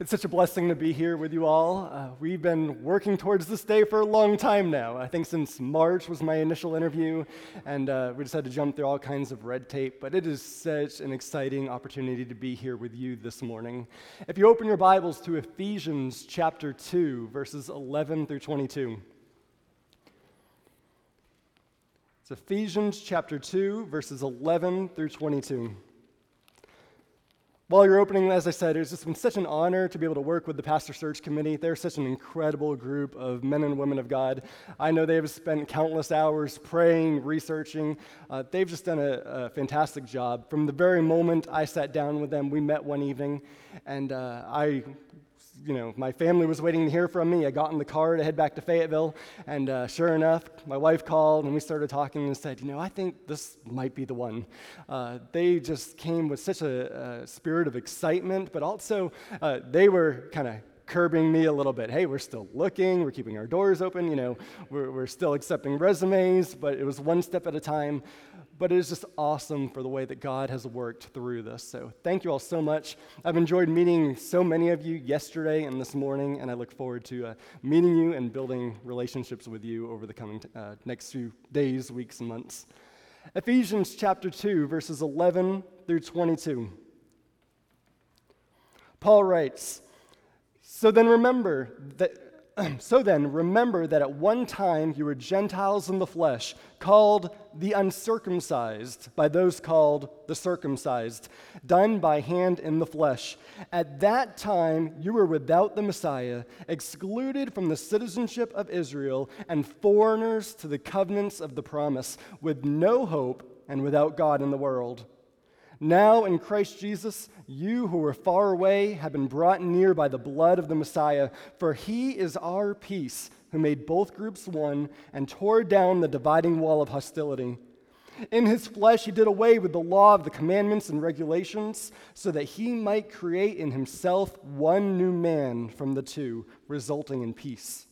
It's such a blessing to be here with you all. Uh, we've been working towards this day for a long time now. I think since March was my initial interview, and uh, we just had to jump through all kinds of red tape. But it is such an exciting opportunity to be here with you this morning. If you open your Bibles to Ephesians chapter 2, verses 11 through 22. It's Ephesians chapter 2, verses 11 through 22. While you're opening, as I said, it's just been such an honor to be able to work with the Pastor Search Committee. They're such an incredible group of men and women of God. I know they have spent countless hours praying, researching. Uh, they've just done a, a, fantastic job. From the very moment I sat down with them, we met one evening, and uh, I you know, my family was waiting to hear from me. I got in the car to head back to Fayetteville, and uh, sure enough, my wife called and we started talking and said, you know, I think this might be the one. Uh, they just came with such a, a, spirit of excitement, but also uh, they were kind of curbing me a little bit. Hey, we're still looking, we're keeping our doors open, you know, we're, we're still accepting resumes, but it was one step at a time. But it is just awesome for the way that God has worked through this. So thank you all so much. I've enjoyed meeting so many of you yesterday and this morning, and I look forward to uh, meeting you and building relationships with you over the coming t- uh, next few days, weeks, and months. Ephesians chapter 2, verses 11 through 22. Paul writes, So then remember that so then, remember that at one time you were Gentiles in the flesh, called the uncircumcised by those called the circumcised, done by hand in the flesh. At that time you were without the Messiah, excluded from the citizenship of Israel, and foreigners to the covenants of the promise, with no hope and without God in the world. Now, in Christ Jesus, you who were far away have been brought near by the blood of the Messiah, for he is our peace, who made both groups one and tore down the dividing wall of hostility. In his flesh, he did away with the law of the commandments and regulations, so that he might create in himself one new man from the two, resulting in peace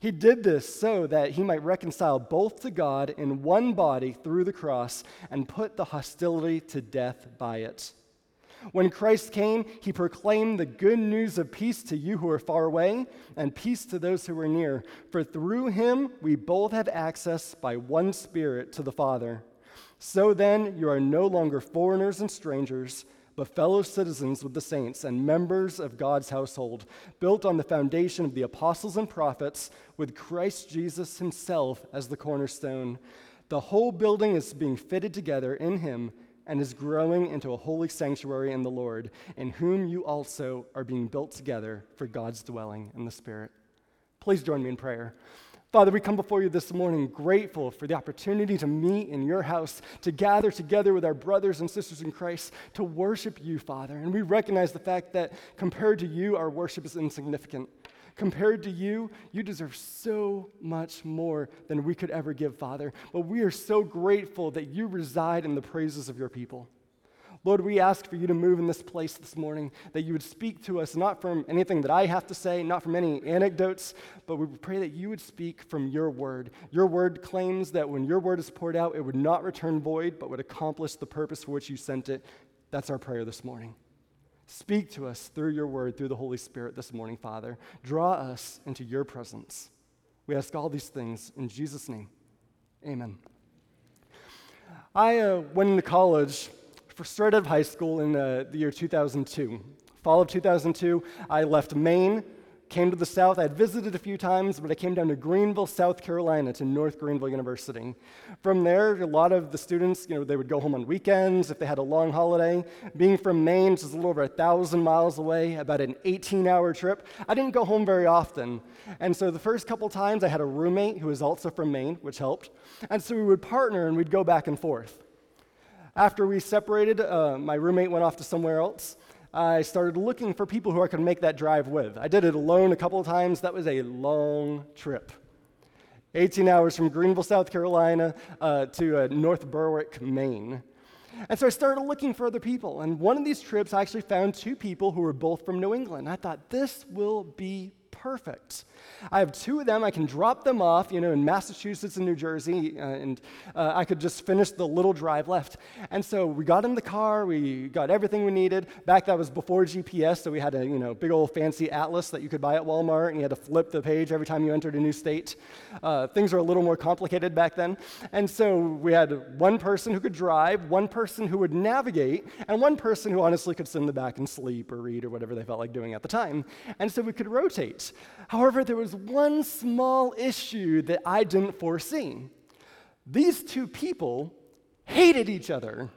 he did this so that he might reconcile both to God in one body through the cross and put the hostility to death by it. When Christ came, he proclaimed the good news of peace to you who are far away and peace to those who are near. For through him we both have access by one Spirit to the Father. So then, you are no longer foreigners and strangers but fellow citizens with the saints and members of God's household, built on the foundation of the apostles and prophets, with Christ Jesus himself as the cornerstone. The whole building is being fitted together in him and is growing into a holy sanctuary in the Lord, in whom you also are being built together for God's dwelling in the Spirit. Please join me in prayer. Father, we come before you this morning grateful for the opportunity to meet in your house, to gather together with our brothers and sisters in Christ, to worship you, Father. And we recognize the fact that compared to you, our worship is insignificant. Compared to you, you deserve so much more than we could ever give, Father. But we are so grateful that you reside in the praises of your people. Lord, we ask for you to move in this place this morning, that you would speak to us not from anything that I have to say, not from any anecdotes, but we pray that you would speak from your word. Your word claims that when your word is poured out, it would not return void, but would accomplish the purpose for which you sent it. That's our prayer this morning. Speak to us through your word, through the Holy Spirit this morning, Father. Draw us into your presence. We ask all these things in Jesus' name. Amen. I uh, went into college straight out of high school in uh, the year 2002. Fall of 2002, I left Maine, came to the South. I had visited a few times, but I came down to Greenville, South Carolina, to North Greenville University. From there, a lot of the students, you know, they would go home on weekends if they had a long holiday. Being from Maine, is a little over a thousand miles away, about an 18-hour trip, I didn't go home very often. And so the first couple times, I had a roommate who was also from Maine, which helped. And so we would partner and we'd go back and forth. After we separated, uh, my roommate went off to somewhere else. I started looking for people who I could make that drive with. I did it alone a couple of times. That was a long trip. 18 hours from Greenville, South Carolina uh, to uh, North Berwick, Maine. And so I started looking for other people. And one of these trips, I actually found two people who were both from New England. I thought, this will be perfect. I have two of them. I can drop them off, you know, in Massachusetts and New Jersey, uh, and uh, I could just finish the little drive left. And so we got in the car. We got everything we needed. Back that was before GPS, so we had a you know big old fancy atlas that you could buy at Walmart, and you had to flip the page every time you entered a new state. Uh, things were a little more complicated back then. And so we had one person who could drive, one person who would navigate, and one person who honestly could sit in the back and sleep or read or whatever they felt like doing at the time. And so we could rotate. However, there was one small issue that I didn't foresee. These two people hated each other.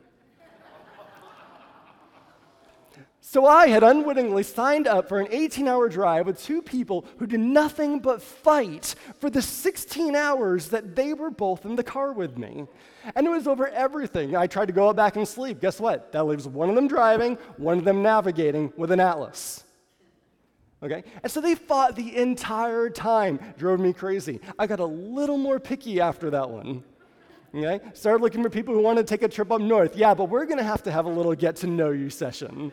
So I had unwittingly signed up for an 18 hour drive with two people who did nothing but fight for the 16 hours that they were both in the car with me. And it was over everything. I tried to go back and sleep. Guess what? That leaves one of them driving, one of them navigating with an atlas. Okay? And so they fought the entire time, drove me crazy. I got a little more picky after that one. Okay? Started looking for people who want to take a trip up north. Yeah, but we're going to have to have a little get to know you session.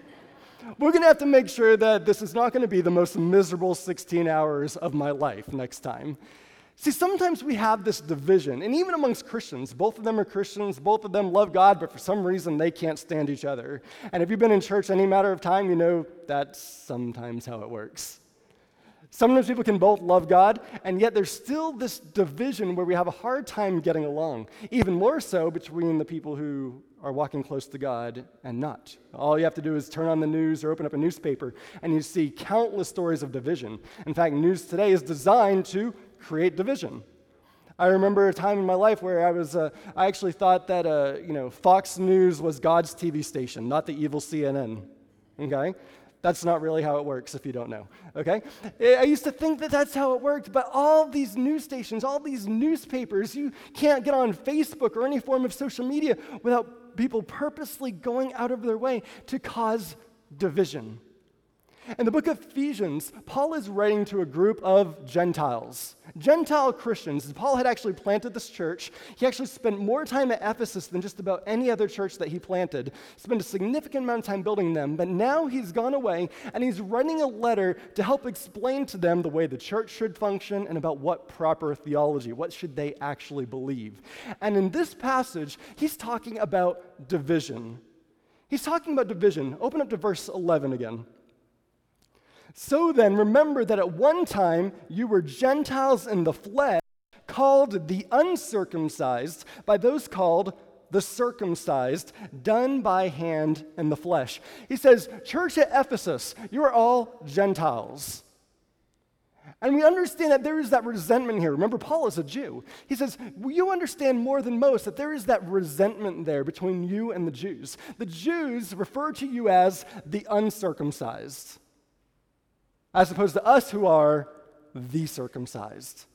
We're going to have to make sure that this is not going to be the most miserable 16 hours of my life next time. See, sometimes we have this division, and even amongst Christians, both of them are Christians, both of them love God, but for some reason they can't stand each other. And if you've been in church any matter of time, you know that's sometimes how it works. Sometimes people can both love God, and yet there's still this division where we have a hard time getting along. Even more so between the people who are walking close to God and not. All you have to do is turn on the news or open up a newspaper, and you see countless stories of division. In fact, news today is designed to create division. I remember a time in my life where I was, uh, I actually thought that, uh, you know, Fox News was God's TV station, not the evil CNN. Okay? That's not really how it works if you don't know, okay? I used to think that that's how it worked, but all these news stations, all these newspapers, you can't get on Facebook or any form of social media without people purposely going out of their way to cause division. In the book of Ephesians, Paul is writing to a group of Gentiles, Gentile Christians. Paul had actually planted this church. He actually spent more time at Ephesus than just about any other church that he planted, spent a significant amount of time building them. But now he's gone away and he's writing a letter to help explain to them the way the church should function and about what proper theology, what should they actually believe. And in this passage, he's talking about division. He's talking about division. Open up to verse 11 again. So then, remember that at one time you were Gentiles in the flesh, called the uncircumcised by those called the circumcised, done by hand in the flesh. He says, Church at Ephesus, you are all Gentiles. And we understand that there is that resentment here. Remember, Paul is a Jew. He says, well, You understand more than most that there is that resentment there between you and the Jews. The Jews refer to you as the uncircumcised as opposed to us who are the circumcised.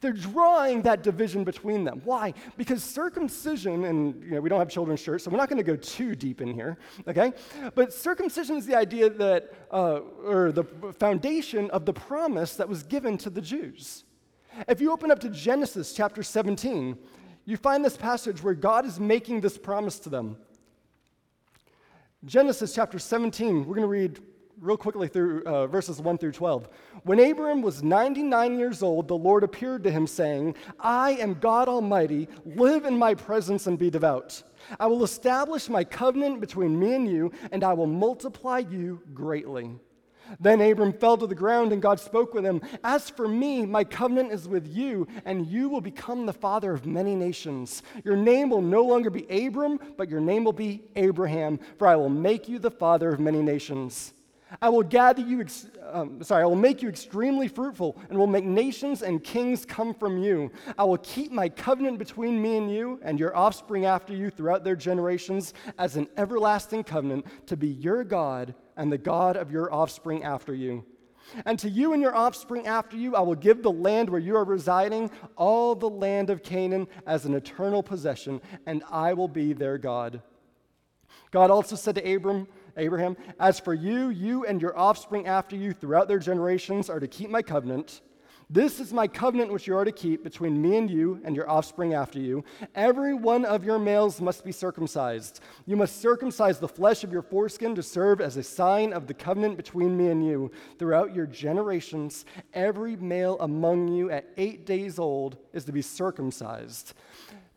They're drawing that division between them. Why? Because circumcision, and you know, we don't have children's shirts, so we're not going to go too deep in here, okay? But circumcision is the idea that, uh, or the foundation of the promise that was given to the Jews. If you open up to Genesis chapter 17, you find this passage where God is making this promise to them. Genesis chapter 17, we're going to read real quickly through uh, verses 1 through 12. When Abram was 99 years old, the Lord appeared to him, saying, I am God Almighty, live in my presence and be devout. I will establish my covenant between me and you, and I will multiply you greatly. Then Abram fell to the ground, and God spoke with him As for me, my covenant is with you, and you will become the father of many nations. Your name will no longer be Abram, but your name will be Abraham, for I will make you the father of many nations. I will gather you, ex- um, sorry, I will make you extremely fruitful and will make nations and kings come from you. I will keep my covenant between me and you and your offspring after you throughout their generations as an everlasting covenant to be your God and the God of your offspring after you. And to you and your offspring after you, I will give the land where you are residing, all the land of Canaan, as an eternal possession, and I will be their God. God also said to Abram, Abraham, As for you, you and your offspring after you throughout their generations are to keep my covenant. This is my covenant which you are to keep between me and you and your offspring after you. Every one of your males must be circumcised. You must circumcise the flesh of your foreskin to serve as a sign of the covenant between me and you. Throughout your generations, every male among you at eight days old is to be circumcised.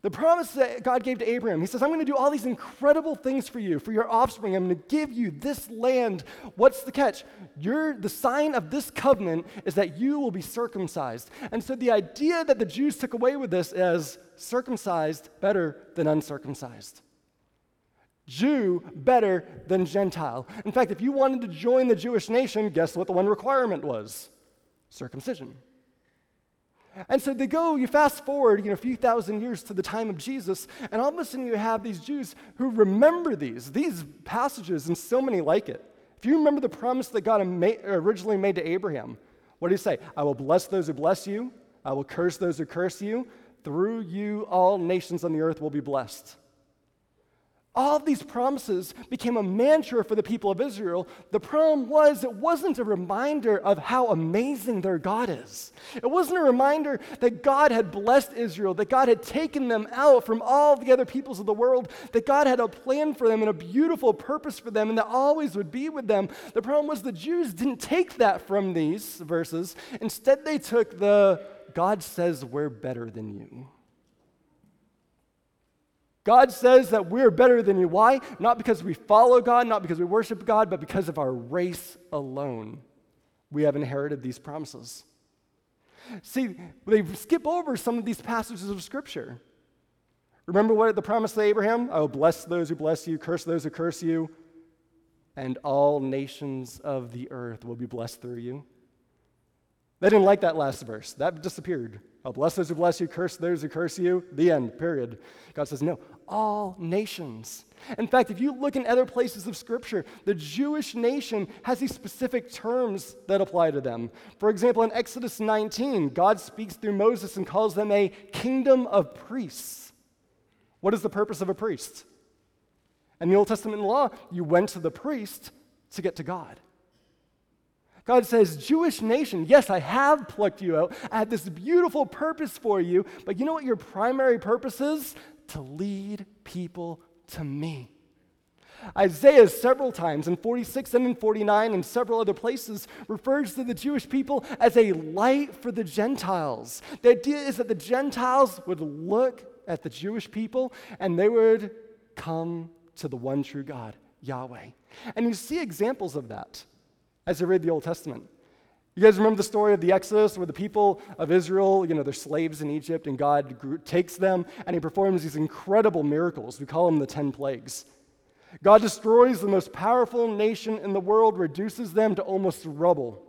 The promise that God gave to Abraham, he says, I'm going to do all these incredible things for you, for your offspring. I'm going to give you this land. What's the catch? You're, the sign of this covenant is that you will be circumcised. And so the idea that the Jews took away with this is circumcised better than uncircumcised. Jew better than Gentile. In fact, if you wanted to join the Jewish nation, guess what the one requirement was? Circumcision. And so they go, you fast forward, you know, a few thousand years to the time of Jesus, and all of a sudden you have these Jews who remember these, these passages, and so many like it. If you remember the promise that God originally made to Abraham, what did he say? I will bless those who bless you, I will curse those who curse you. Through you, all nations on the earth will be blessed. All of these promises became a mantra for the people of Israel. The problem was, it wasn't a reminder of how amazing their God is. It wasn't a reminder that God had blessed Israel, that God had taken them out from all the other peoples of the world, that God had a plan for them and a beautiful purpose for them, and that always would be with them. The problem was, the Jews didn't take that from these verses. Instead, they took the God says we're better than you. God says that we're better than you. Why? Not because we follow God, not because we worship God, but because of our race alone. We have inherited these promises. See, they skip over some of these passages of Scripture. Remember what the promise to Abraham? I will bless those who bless you, curse those who curse you, and all nations of the earth will be blessed through you. They didn't like that last verse. That disappeared. I'll bless those who bless you, curse those who curse you. The end, period. God says, no, all nations. In fact, if you look in other places of Scripture, the Jewish nation has these specific terms that apply to them. For example, in Exodus 19, God speaks through Moses and calls them a kingdom of priests. What is the purpose of a priest? In the Old Testament law, you went to the priest to get to God. God says, Jewish nation, yes, I have plucked you out. I had this beautiful purpose for you, but you know what your primary purpose is? To lead people to me. Isaiah, several times in 46 and in 49 and several other places, refers to the Jewish people as a light for the Gentiles. The idea is that the Gentiles would look at the Jewish people and they would come to the one true God, Yahweh. And you see examples of that as you read the Old Testament. You guys remember the story of the Exodus where the people of Israel, you know, they're slaves in Egypt and God takes them and he performs these incredible miracles. We call them the 10 plagues. God destroys the most powerful nation in the world, reduces them to almost rubble.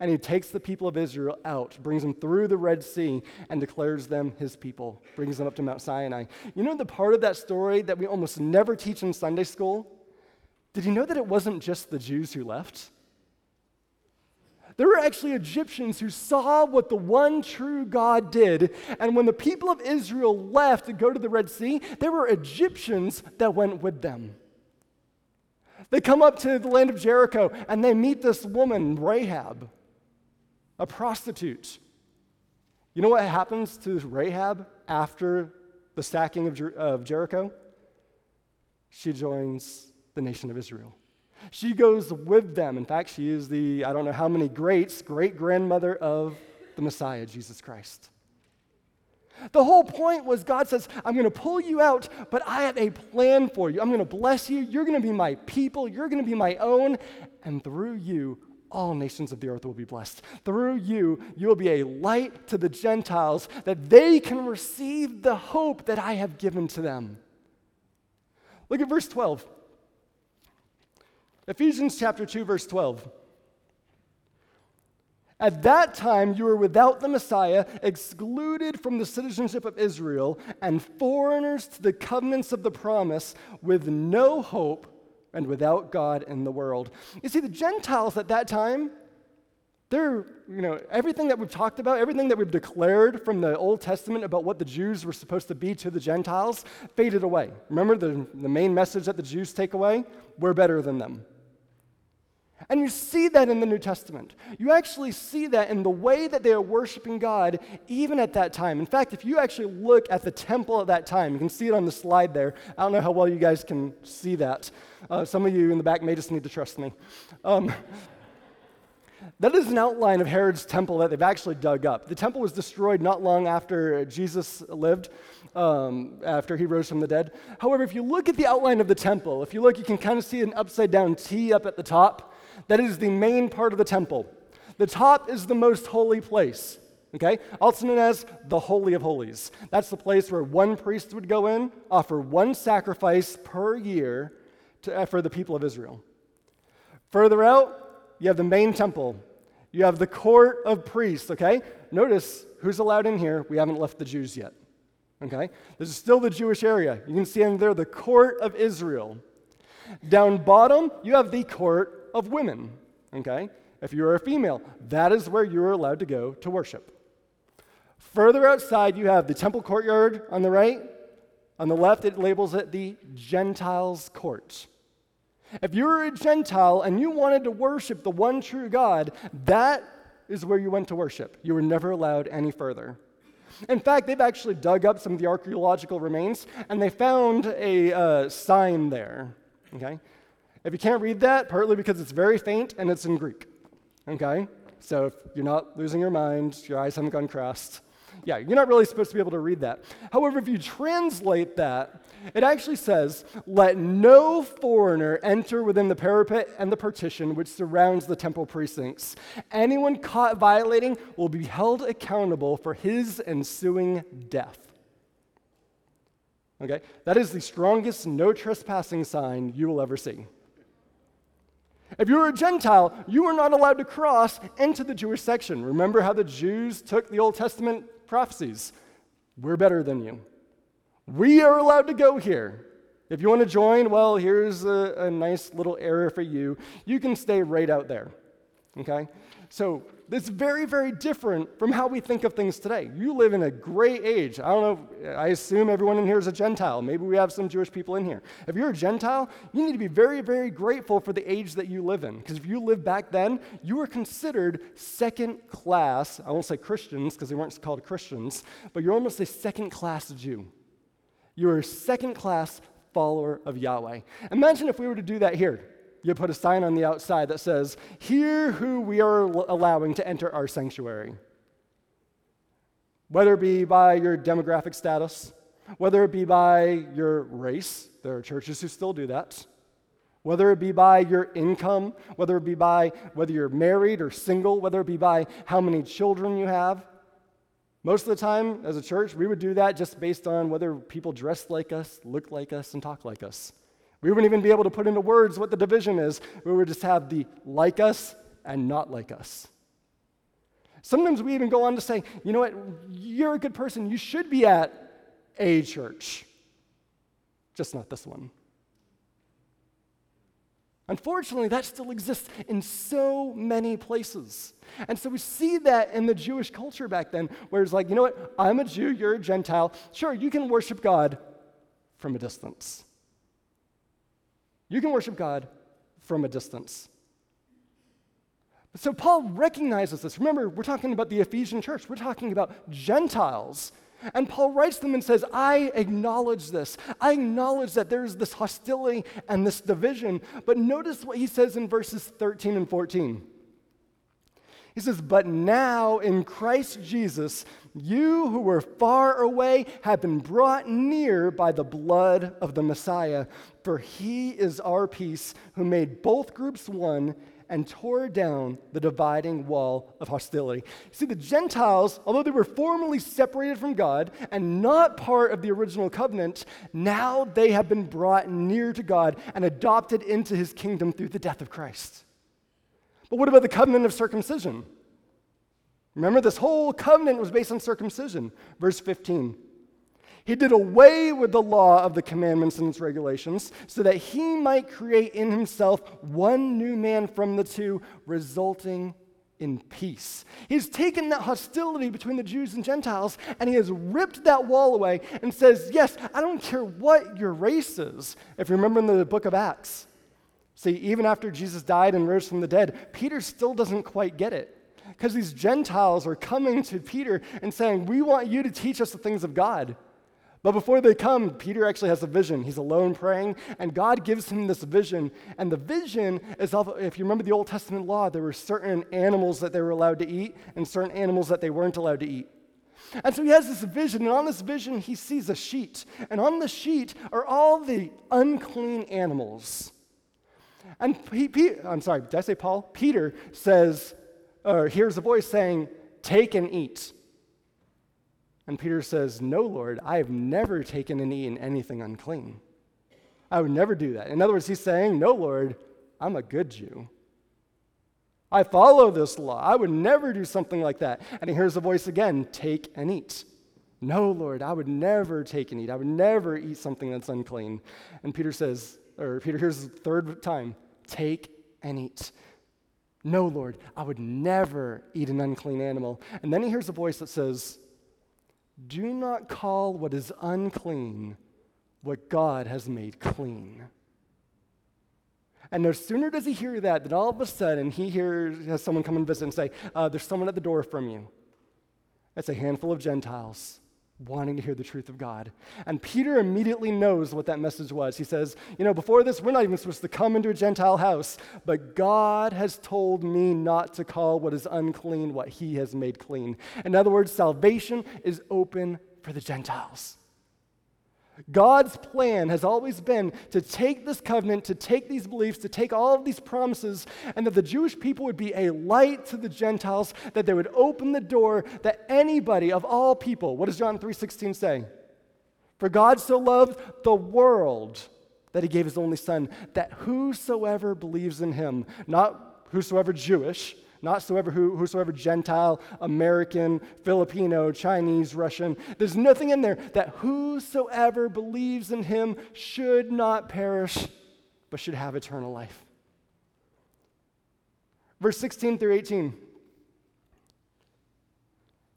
And he takes the people of Israel out, brings them through the Red Sea, and declares them his people, brings them up to Mount Sinai. You know the part of that story that we almost never teach in Sunday school? Did you know that it wasn't just the Jews who left? There were actually Egyptians who saw what the one true God did. And when the people of Israel left to go to the Red Sea, there were Egyptians that went with them. They come up to the land of Jericho and they meet this woman, Rahab, a prostitute. You know what happens to Rahab after the sacking of, Jer- of Jericho? She joins the nation of Israel. She goes with them. In fact, she is the, I don't know how many greats, great grandmother of the Messiah, Jesus Christ. The whole point was God says, I'm going to pull you out, but I have a plan for you. I'm going to bless you. You're going to be my people. You're going to be my own. And through you, all nations of the earth will be blessed. Through you, you will be a light to the Gentiles that they can receive the hope that I have given to them. Look at verse 12. Ephesians chapter 2, verse 12. At that time, you were without the Messiah, excluded from the citizenship of Israel, and foreigners to the covenants of the promise, with no hope and without God in the world. You see, the Gentiles at that time, they're, you know, everything that we've talked about, everything that we've declared from the Old Testament about what the Jews were supposed to be to the Gentiles faded away. Remember the, the main message that the Jews take away? We're better than them. And you see that in the New Testament. You actually see that in the way that they are worshiping God, even at that time. In fact, if you actually look at the temple at that time, you can see it on the slide there. I don't know how well you guys can see that. Uh, some of you in the back may just need to trust me. Um, that is an outline of Herod's temple that they've actually dug up. The temple was destroyed not long after Jesus lived, um, after he rose from the dead. However, if you look at the outline of the temple, if you look, you can kind of see an upside down T up at the top. That is the main part of the temple. The top is the most holy place, okay? Also known as the Holy of Holies. That's the place where one priest would go in, offer one sacrifice per year to, uh, for the people of Israel. Further out, you have the main temple. You have the court of priests, okay? Notice who's allowed in here. We haven't left the Jews yet, okay? This is still the Jewish area. You can see in there the court of Israel. Down bottom, you have the court of women, okay? If you are a female, that is where you are allowed to go to worship. Further outside, you have the temple courtyard on the right. On the left, it labels it the Gentiles' court. If you were a Gentile and you wanted to worship the one true God, that is where you went to worship. You were never allowed any further. In fact, they've actually dug up some of the archaeological remains and they found a uh, sign there. Okay? If you can't read that, partly because it's very faint and it's in Greek. Okay? So if you're not losing your mind, your eyes haven't gone crossed. Yeah, you're not really supposed to be able to read that. However, if you translate that, it actually says, Let no foreigner enter within the parapet and the partition which surrounds the temple precincts. Anyone caught violating will be held accountable for his ensuing death. Okay? That is the strongest no trespassing sign you will ever see. If you were a Gentile, you were not allowed to cross into the Jewish section. Remember how the Jews took the Old Testament prophecies? We're better than you. We are allowed to go here. If you want to join, well, here's a, a nice little area for you. You can stay right out there. Okay? So it's very, very different from how we think of things today. You live in a great age. I don't know, I assume everyone in here is a Gentile. Maybe we have some Jewish people in here. If you're a Gentile, you need to be very, very grateful for the age that you live in. Because if you lived back then, you were considered second class. I won't say Christians because they weren't called Christians, but you're almost a second class Jew. You're a second class follower of Yahweh. Imagine if we were to do that here you put a sign on the outside that says, Here who we are allowing to enter our sanctuary. Whether it be by your demographic status, whether it be by your race, there are churches who still do that. Whether it be by your income, whether it be by whether you're married or single, whether it be by how many children you have. Most of the time, as a church, we would do that just based on whether people dress like us, look like us, and talk like us. We wouldn't even be able to put into words what the division is. We would just have the like us and not like us. Sometimes we even go on to say, you know what, you're a good person. You should be at a church, just not this one. Unfortunately, that still exists in so many places. And so we see that in the Jewish culture back then, where it's like, you know what, I'm a Jew, you're a Gentile. Sure, you can worship God from a distance. You can worship God from a distance. So Paul recognizes this. Remember, we're talking about the Ephesian church, we're talking about Gentiles. And Paul writes them and says, I acknowledge this. I acknowledge that there's this hostility and this division. But notice what he says in verses 13 and 14. He says, But now in Christ Jesus, you who were far away have been brought near by the blood of the Messiah. For he is our peace, who made both groups one and tore down the dividing wall of hostility. See, the Gentiles, although they were formerly separated from God and not part of the original covenant, now they have been brought near to God and adopted into his kingdom through the death of Christ. But what about the covenant of circumcision? Remember, this whole covenant was based on circumcision. Verse 15. He did away with the law of the commandments and its regulations so that he might create in himself one new man from the two, resulting in peace. He's taken that hostility between the Jews and Gentiles and he has ripped that wall away and says, Yes, I don't care what your race is. If you remember in the book of Acts, See, even after Jesus died and rose from the dead, Peter still doesn't quite get it. Because these Gentiles are coming to Peter and saying, We want you to teach us the things of God. But before they come, Peter actually has a vision. He's alone praying, and God gives him this vision. And the vision is of, if you remember the Old Testament law, there were certain animals that they were allowed to eat and certain animals that they weren't allowed to eat. And so he has this vision, and on this vision, he sees a sheet. And on the sheet are all the unclean animals. And he, I'm sorry, did I say Paul? Peter says, or hears a voice saying, Take and eat. And Peter says, No, Lord, I have never taken and eaten anything unclean. I would never do that. In other words, he's saying, No, Lord, I'm a good Jew. I follow this law. I would never do something like that. And he hears a voice again take and eat. No, Lord, I would never take and eat. I would never eat something that's unclean. And Peter says, or Peter hears the third time, take and eat. No, Lord, I would never eat an unclean animal. And then he hears a voice that says, Do not call what is unclean what God has made clean. And no sooner does he hear that, than all of a sudden he hears has someone come and visit and say, uh, There's someone at the door from you. It's a handful of Gentiles wanting to hear the truth of God. And Peter immediately knows what that message was. He says, You know, before this, we're not even supposed to come into a Gentile house, but God has told me not to call what is unclean what he has made clean. In other words, salvation is open for the Gentiles. God's plan has always been to take this covenant, to take these beliefs, to take all of these promises, and that the Jewish people would be a light to the Gentiles, that they would open the door that anybody of all people, what does John 3:16 say? For God so loved the world that he gave his only son, that whosoever believes in him, not whosoever Jewish, not soever who, whosoever Gentile, American, Filipino, Chinese, Russian. There's nothing in there that whosoever believes in him should not perish, but should have eternal life. Verse 16 through 18.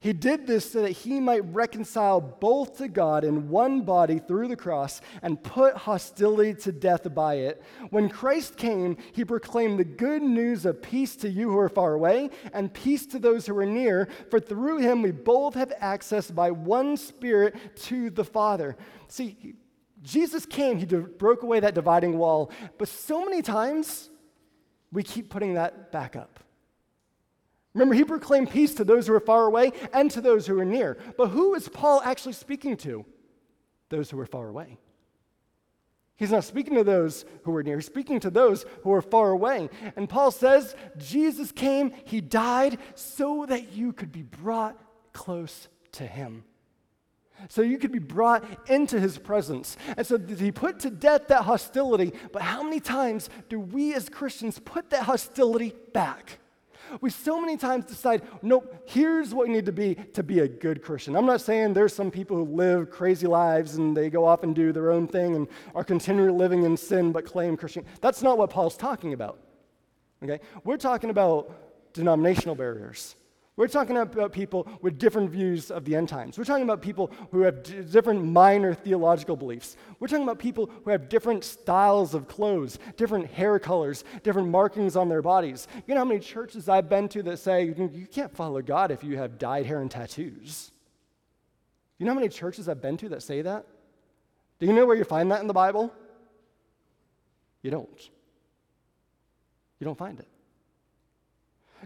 He did this so that he might reconcile both to God in one body through the cross and put hostility to death by it. When Christ came, he proclaimed the good news of peace to you who are far away and peace to those who are near, for through him we both have access by one Spirit to the Father. See, Jesus came, he broke away that dividing wall, but so many times we keep putting that back up. Remember, he proclaimed peace to those who are far away and to those who are near. But who is Paul actually speaking to? Those who are far away. He's not speaking to those who are near, he's speaking to those who are far away. And Paul says, Jesus came, he died so that you could be brought close to him. So you could be brought into his presence. And so he put to death that hostility. But how many times do we as Christians put that hostility back? We so many times decide, nope, here's what we need to be to be a good Christian. I'm not saying there's some people who live crazy lives and they go off and do their own thing and are continually living in sin but claim Christian. That's not what Paul's talking about. Okay? We're talking about denominational barriers. We're talking about people with different views of the end times. We're talking about people who have d- different minor theological beliefs. We're talking about people who have different styles of clothes, different hair colors, different markings on their bodies. You know how many churches I've been to that say you can't follow God if you have dyed hair and tattoos? You know how many churches I've been to that say that? Do you know where you find that in the Bible? You don't. You don't find it.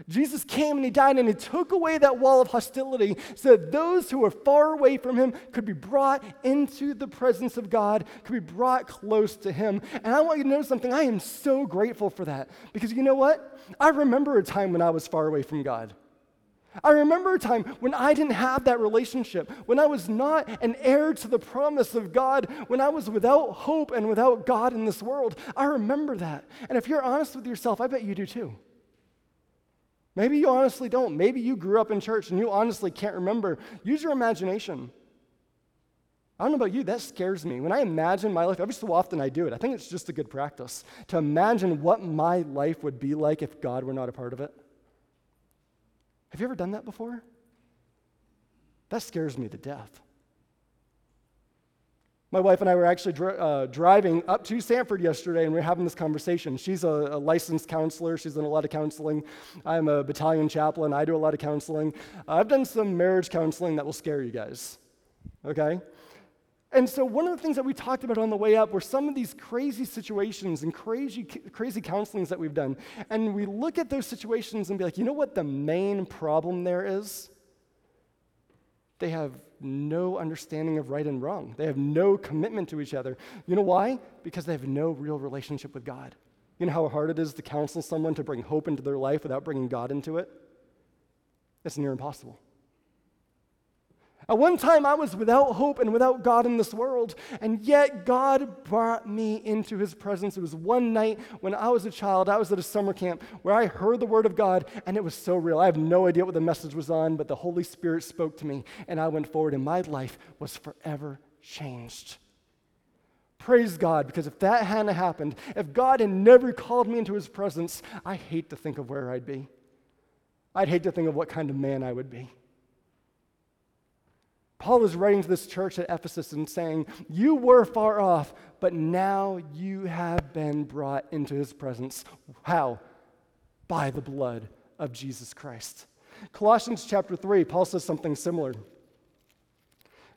Jesus came and he died and he took away that wall of hostility so that those who were far away from him could be brought into the presence of God, could be brought close to him. And I want you to know something. I am so grateful for that because you know what? I remember a time when I was far away from God. I remember a time when I didn't have that relationship, when I was not an heir to the promise of God, when I was without hope and without God in this world. I remember that. And if you're honest with yourself, I bet you do too. Maybe you honestly don't. Maybe you grew up in church and you honestly can't remember. Use your imagination. I don't know about you, that scares me. When I imagine my life, every so often I do it. I think it's just a good practice to imagine what my life would be like if God were not a part of it. Have you ever done that before? That scares me to death. My wife and I were actually dri- uh, driving up to Sanford yesterday, and we are having this conversation. She's a, a, licensed counselor. She's done a lot of counseling. I'm a battalion chaplain. I do a lot of counseling. I've done some marriage counseling that will scare you guys. Okay? And so, one of the things that we talked about on the way up were some of these crazy situations and crazy, crazy counselings that we've done. And we look at those situations and be like, you know what the main problem there is? They have no understanding of right and wrong. They have no commitment to each other. You know why? Because they have no real relationship with God. You know how hard it is to counsel someone to bring hope into their life without bringing God into it? It's near impossible. At one time, I was without hope and without God in this world, and yet God brought me into his presence. It was one night when I was a child, I was at a summer camp where I heard the word of God, and it was so real. I have no idea what the message was on, but the Holy Spirit spoke to me, and I went forward, and my life was forever changed. Praise God, because if that hadn't happened, if God had never called me into his presence, I hate to think of where I'd be. I'd hate to think of what kind of man I would be. Paul is writing to this church at Ephesus and saying, You were far off, but now you have been brought into his presence. How? By the blood of Jesus Christ. Colossians chapter 3, Paul says something similar.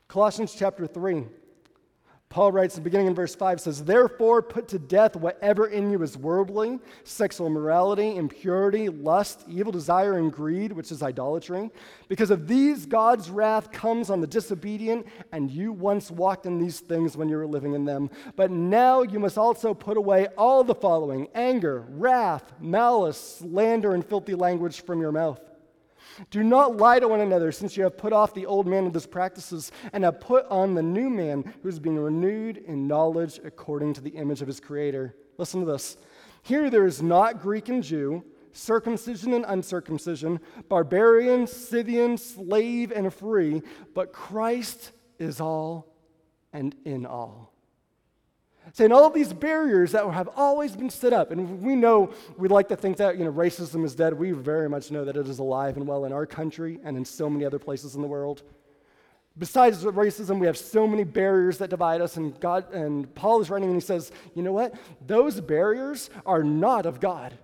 Colossians chapter 3, Paul writes, in the beginning in verse 5, says, Therefore put to death whatever in you is worldly, sexual immorality, impurity, lust, evil desire, and greed, which is idolatry. Because of these, God's wrath comes on the disobedient, and you once walked in these things when you were living in them. But now you must also put away all the following anger, wrath, malice, slander, and filthy language from your mouth. Do not lie to one another, since you have put off the old man with his practices and have put on the new man who is being renewed in knowledge according to the image of his creator. Listen to this. Here there is not Greek and Jew, circumcision and uncircumcision, barbarian, Scythian, slave and free, but Christ is all and in all. Saying all these barriers that have always been set up, and we know we like to think that you know racism is dead. We very much know that it is alive and well in our country and in so many other places in the world. Besides racism, we have so many barriers that divide us, and God and Paul is writing and he says, you know what? Those barriers are not of God.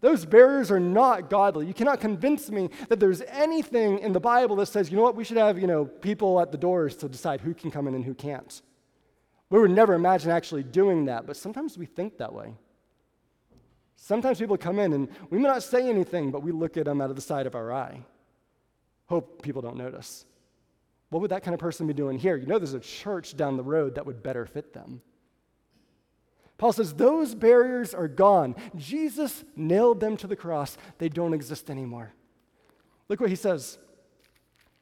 Those barriers are not godly. You cannot convince me that there's anything in the Bible that says, you know what, we should have, you know, people at the doors to decide who can come in and who can't. We would never imagine actually doing that, but sometimes we think that way. Sometimes people come in and we may not say anything, but we look at them out of the side of our eye. Hope people don't notice. What would that kind of person be doing here? You know, there's a church down the road that would better fit them. Paul says those barriers are gone. Jesus nailed them to the cross, they don't exist anymore. Look what he says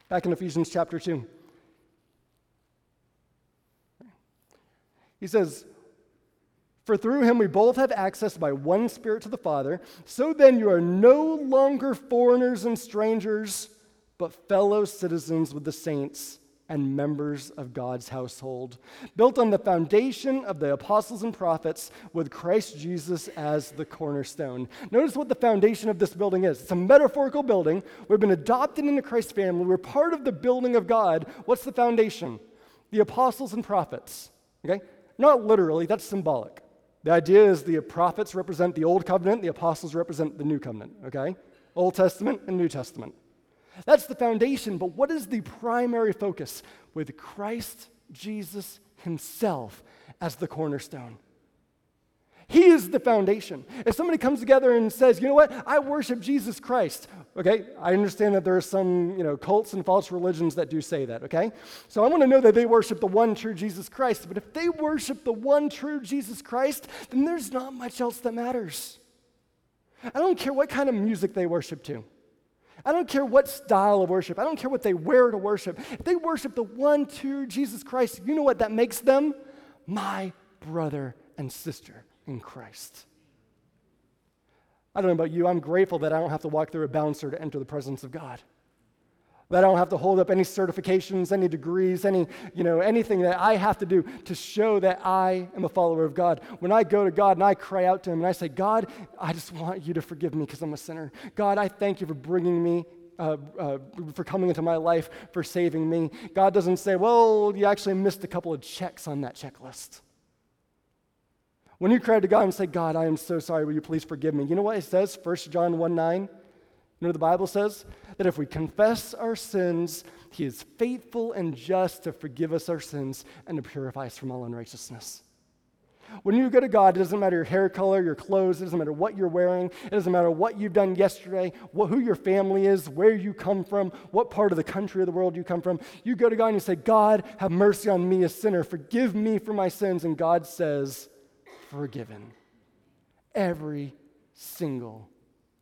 back in Ephesians chapter 2. He says, For through him we both have access by one Spirit to the Father. So then you are no longer foreigners and strangers, but fellow citizens with the saints and members of God's household, built on the foundation of the apostles and prophets, with Christ Jesus as the cornerstone. Notice what the foundation of this building is it's a metaphorical building. We've been adopted into Christ's family, we're part of the building of God. What's the foundation? The apostles and prophets. Okay? Not literally, that's symbolic. The idea is the prophets represent the Old Covenant, the apostles represent the New Covenant, okay? Old Testament and New Testament. That's the foundation, but what is the primary focus? With Christ Jesus Himself as the cornerstone. He is the foundation. If somebody comes together and says, you know what, I worship Jesus Christ, okay, I understand that there are some, you know, cults and false religions that do say that, okay? So I want to know that they worship the one true Jesus Christ. But if they worship the one true Jesus Christ, then there's not much else that matters. I don't care what kind of music they worship to. I don't care what style of worship. I don't care what they wear to worship. If they worship the one true Jesus Christ, you know what that makes them? My brother and sister in Christ. I don't know about you, I'm grateful that I don't have to walk through a bouncer to enter the presence of God. That I don't have to hold up any certifications, any degrees, any, you know, anything that I have to do to show that I am a follower of God. When I go to God and I cry out to Him and I say, God, I just want you to forgive me because I'm a sinner. God, I thank you for bringing me uh, uh, for coming into my life, for saving me. God doesn't say, well, you actually missed a couple of checks on that checklist. When you cry to God and say, God, I am so sorry, will you please forgive me? You know what it says, 1 John 1 9? You know the Bible says? That if we confess our sins, He is faithful and just to forgive us our sins and to purify us from all unrighteousness. When you go to God, it doesn't matter your hair color, your clothes, it doesn't matter what you're wearing, it doesn't matter what you've done yesterday, what, who your family is, where you come from, what part of the country or the world you come from. You go to God and you say, God, have mercy on me, a sinner. Forgive me for my sins. And God says, forgiven. Every single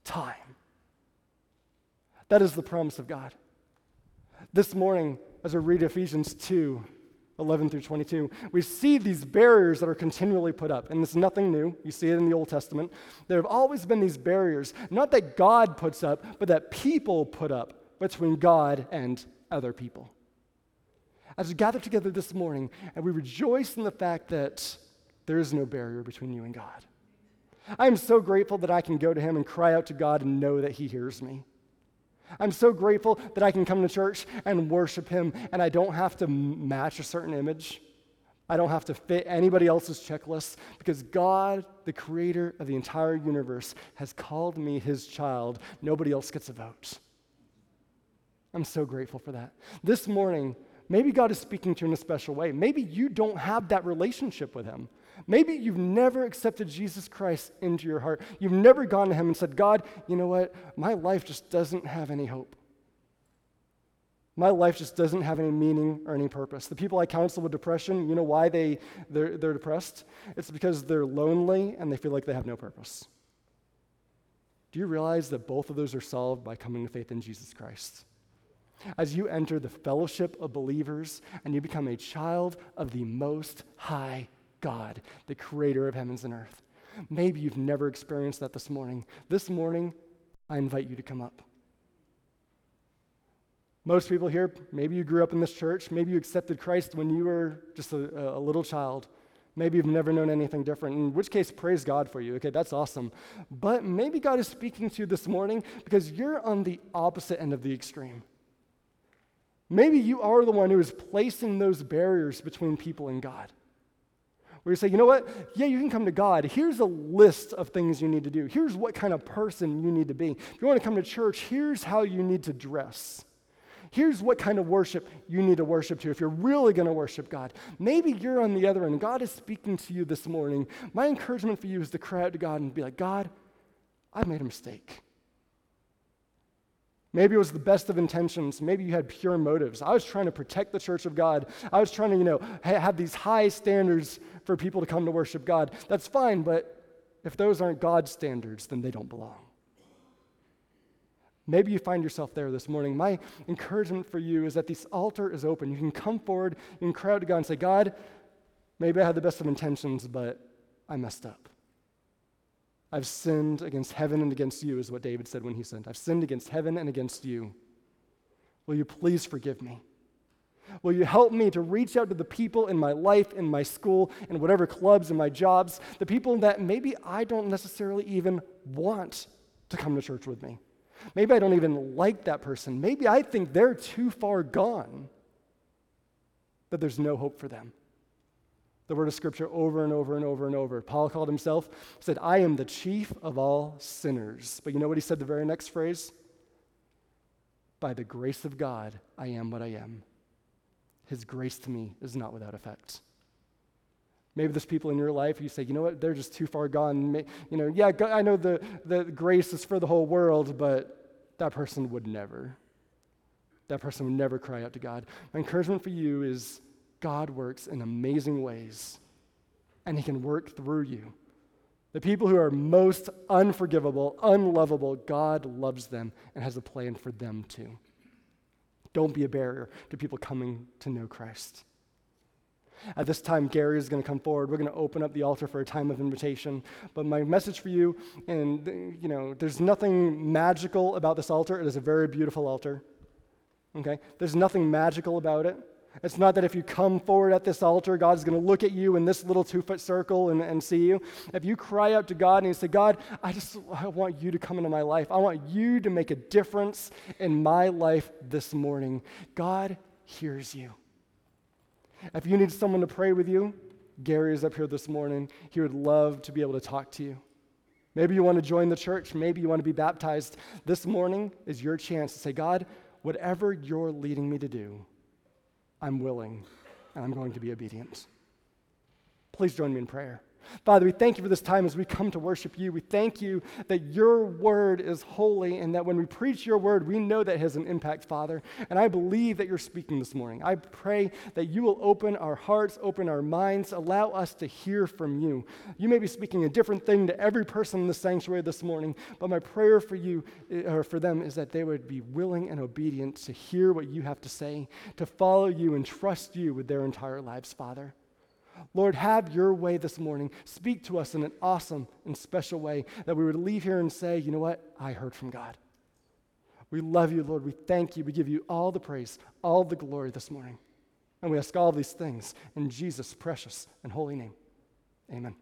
time. That is the promise of God. This morning, as we read Ephesians 2, 11 through 22, we see these barriers that are continually put up. And it's nothing new. You see it in the Old Testament. There have always been these barriers, not that God puts up, but that people put up between God and other people. As we gather together this morning and we rejoice in the fact that there is no barrier between you and God. I am so grateful that I can go to Him and cry out to God and know that He hears me. I'm so grateful that I can come to church and worship Him and I don't have to match a certain image. I don't have to fit anybody else's checklist because God, the creator of the entire universe, has called me His child. Nobody else gets a vote. I'm so grateful for that. This morning, maybe God is speaking to you in a special way. Maybe you don't have that relationship with Him. Maybe you've never accepted Jesus Christ into your heart. You've never gone to Him and said, God, you know what? My life just doesn't have any hope. My life just doesn't have any meaning or any purpose. The people I counsel with depression, you know why they, they're, they're depressed? It's because they're lonely and they feel like they have no purpose. Do you realize that both of those are solved by coming to faith in Jesus Christ? As you enter the fellowship of believers and you become a child of the Most High God, the creator of heavens and earth. Maybe you've never experienced that this morning. This morning, I invite you to come up. Most people here, maybe you grew up in this church, maybe you accepted Christ when you were just a, a little child. Maybe you've never known anything different, in which case, praise God for you. Okay, that's awesome. But maybe God is speaking to you this morning because you're on the opposite end of the extreme. Maybe you are the one who is placing those barriers between people and God where you say, you know what? Yeah, you can come to God. Here's a list of things you need to do. Here's what kind of person you need to be. If you want to come to church, here's how you need to dress. Here's what kind of worship you need to worship to if you're really going to worship God. Maybe you're on the other end. God is speaking to you this morning. My encouragement for you is to cry out to God and be like, God, I made a mistake. Maybe it was the best of intentions. Maybe you had pure motives. I was trying to protect the church of God. I was trying to, you know, have these high standards for people to come to worship God. That's fine, but if those aren't God's standards, then they don't belong. Maybe you find yourself there this morning. My encouragement for you is that this altar is open. You can come forward, you can cry out to God and say, God, maybe I had the best of intentions, but I messed up. I've sinned against heaven and against you, is what David said when he sinned. I've sinned against heaven and against you. Will you please forgive me? Will you help me to reach out to the people in my life, in my school, in whatever clubs, in my jobs, the people that maybe I don't necessarily even want to come to church with me? Maybe I don't even like that person. Maybe I think they're too far gone that there's no hope for them the word of Scripture over and over and over and over. Paul called himself, said, I am the chief of all sinners. But you know what he said the very next phrase? By the grace of God, I am what I am. His grace to me is not without effect. Maybe there's people in your life you say, you know what, they're just too far gone. You know, yeah, I know the, the grace is for the whole world, but that person would never. That person would never cry out to God. My encouragement for you is God works in amazing ways, and He can work through you. The people who are most unforgivable, unlovable, God loves them and has a plan for them too. Don't be a barrier to people coming to know Christ. At this time, Gary is going to come forward. We're going to open up the altar for a time of invitation. But my message for you, and you know, there's nothing magical about this altar. It is a very beautiful altar. Okay? There's nothing magical about it. It's not that if you come forward at this altar, God's going to look at you in this little two foot circle and, and see you. If you cry out to God and you say, God, I just I want you to come into my life, I want you to make a difference in my life this morning, God hears you. If you need someone to pray with you, Gary is up here this morning. He would love to be able to talk to you. Maybe you want to join the church. Maybe you want to be baptized. This morning is your chance to say, God, whatever you're leading me to do, I'm willing and I'm going to be obedient. Please join me in prayer. Father, we thank you for this time as we come to worship you. We thank you that your word is holy and that when we preach your word, we know that has an impact, Father. And I believe that you're speaking this morning. I pray that you will open our hearts, open our minds, allow us to hear from you. You may be speaking a different thing to every person in the sanctuary this morning, but my prayer for you eh, or for them is that they would be willing and obedient to hear what you have to say, to follow you and trust you with their entire lives, Father. Lord, have your way this morning. Speak to us in an awesome and special way that we would leave here and say, you know what? I heard from God. We love you, Lord. We thank you. We give you all the praise, all the glory this morning. And we ask all these things in Jesus' precious and holy name. Amen.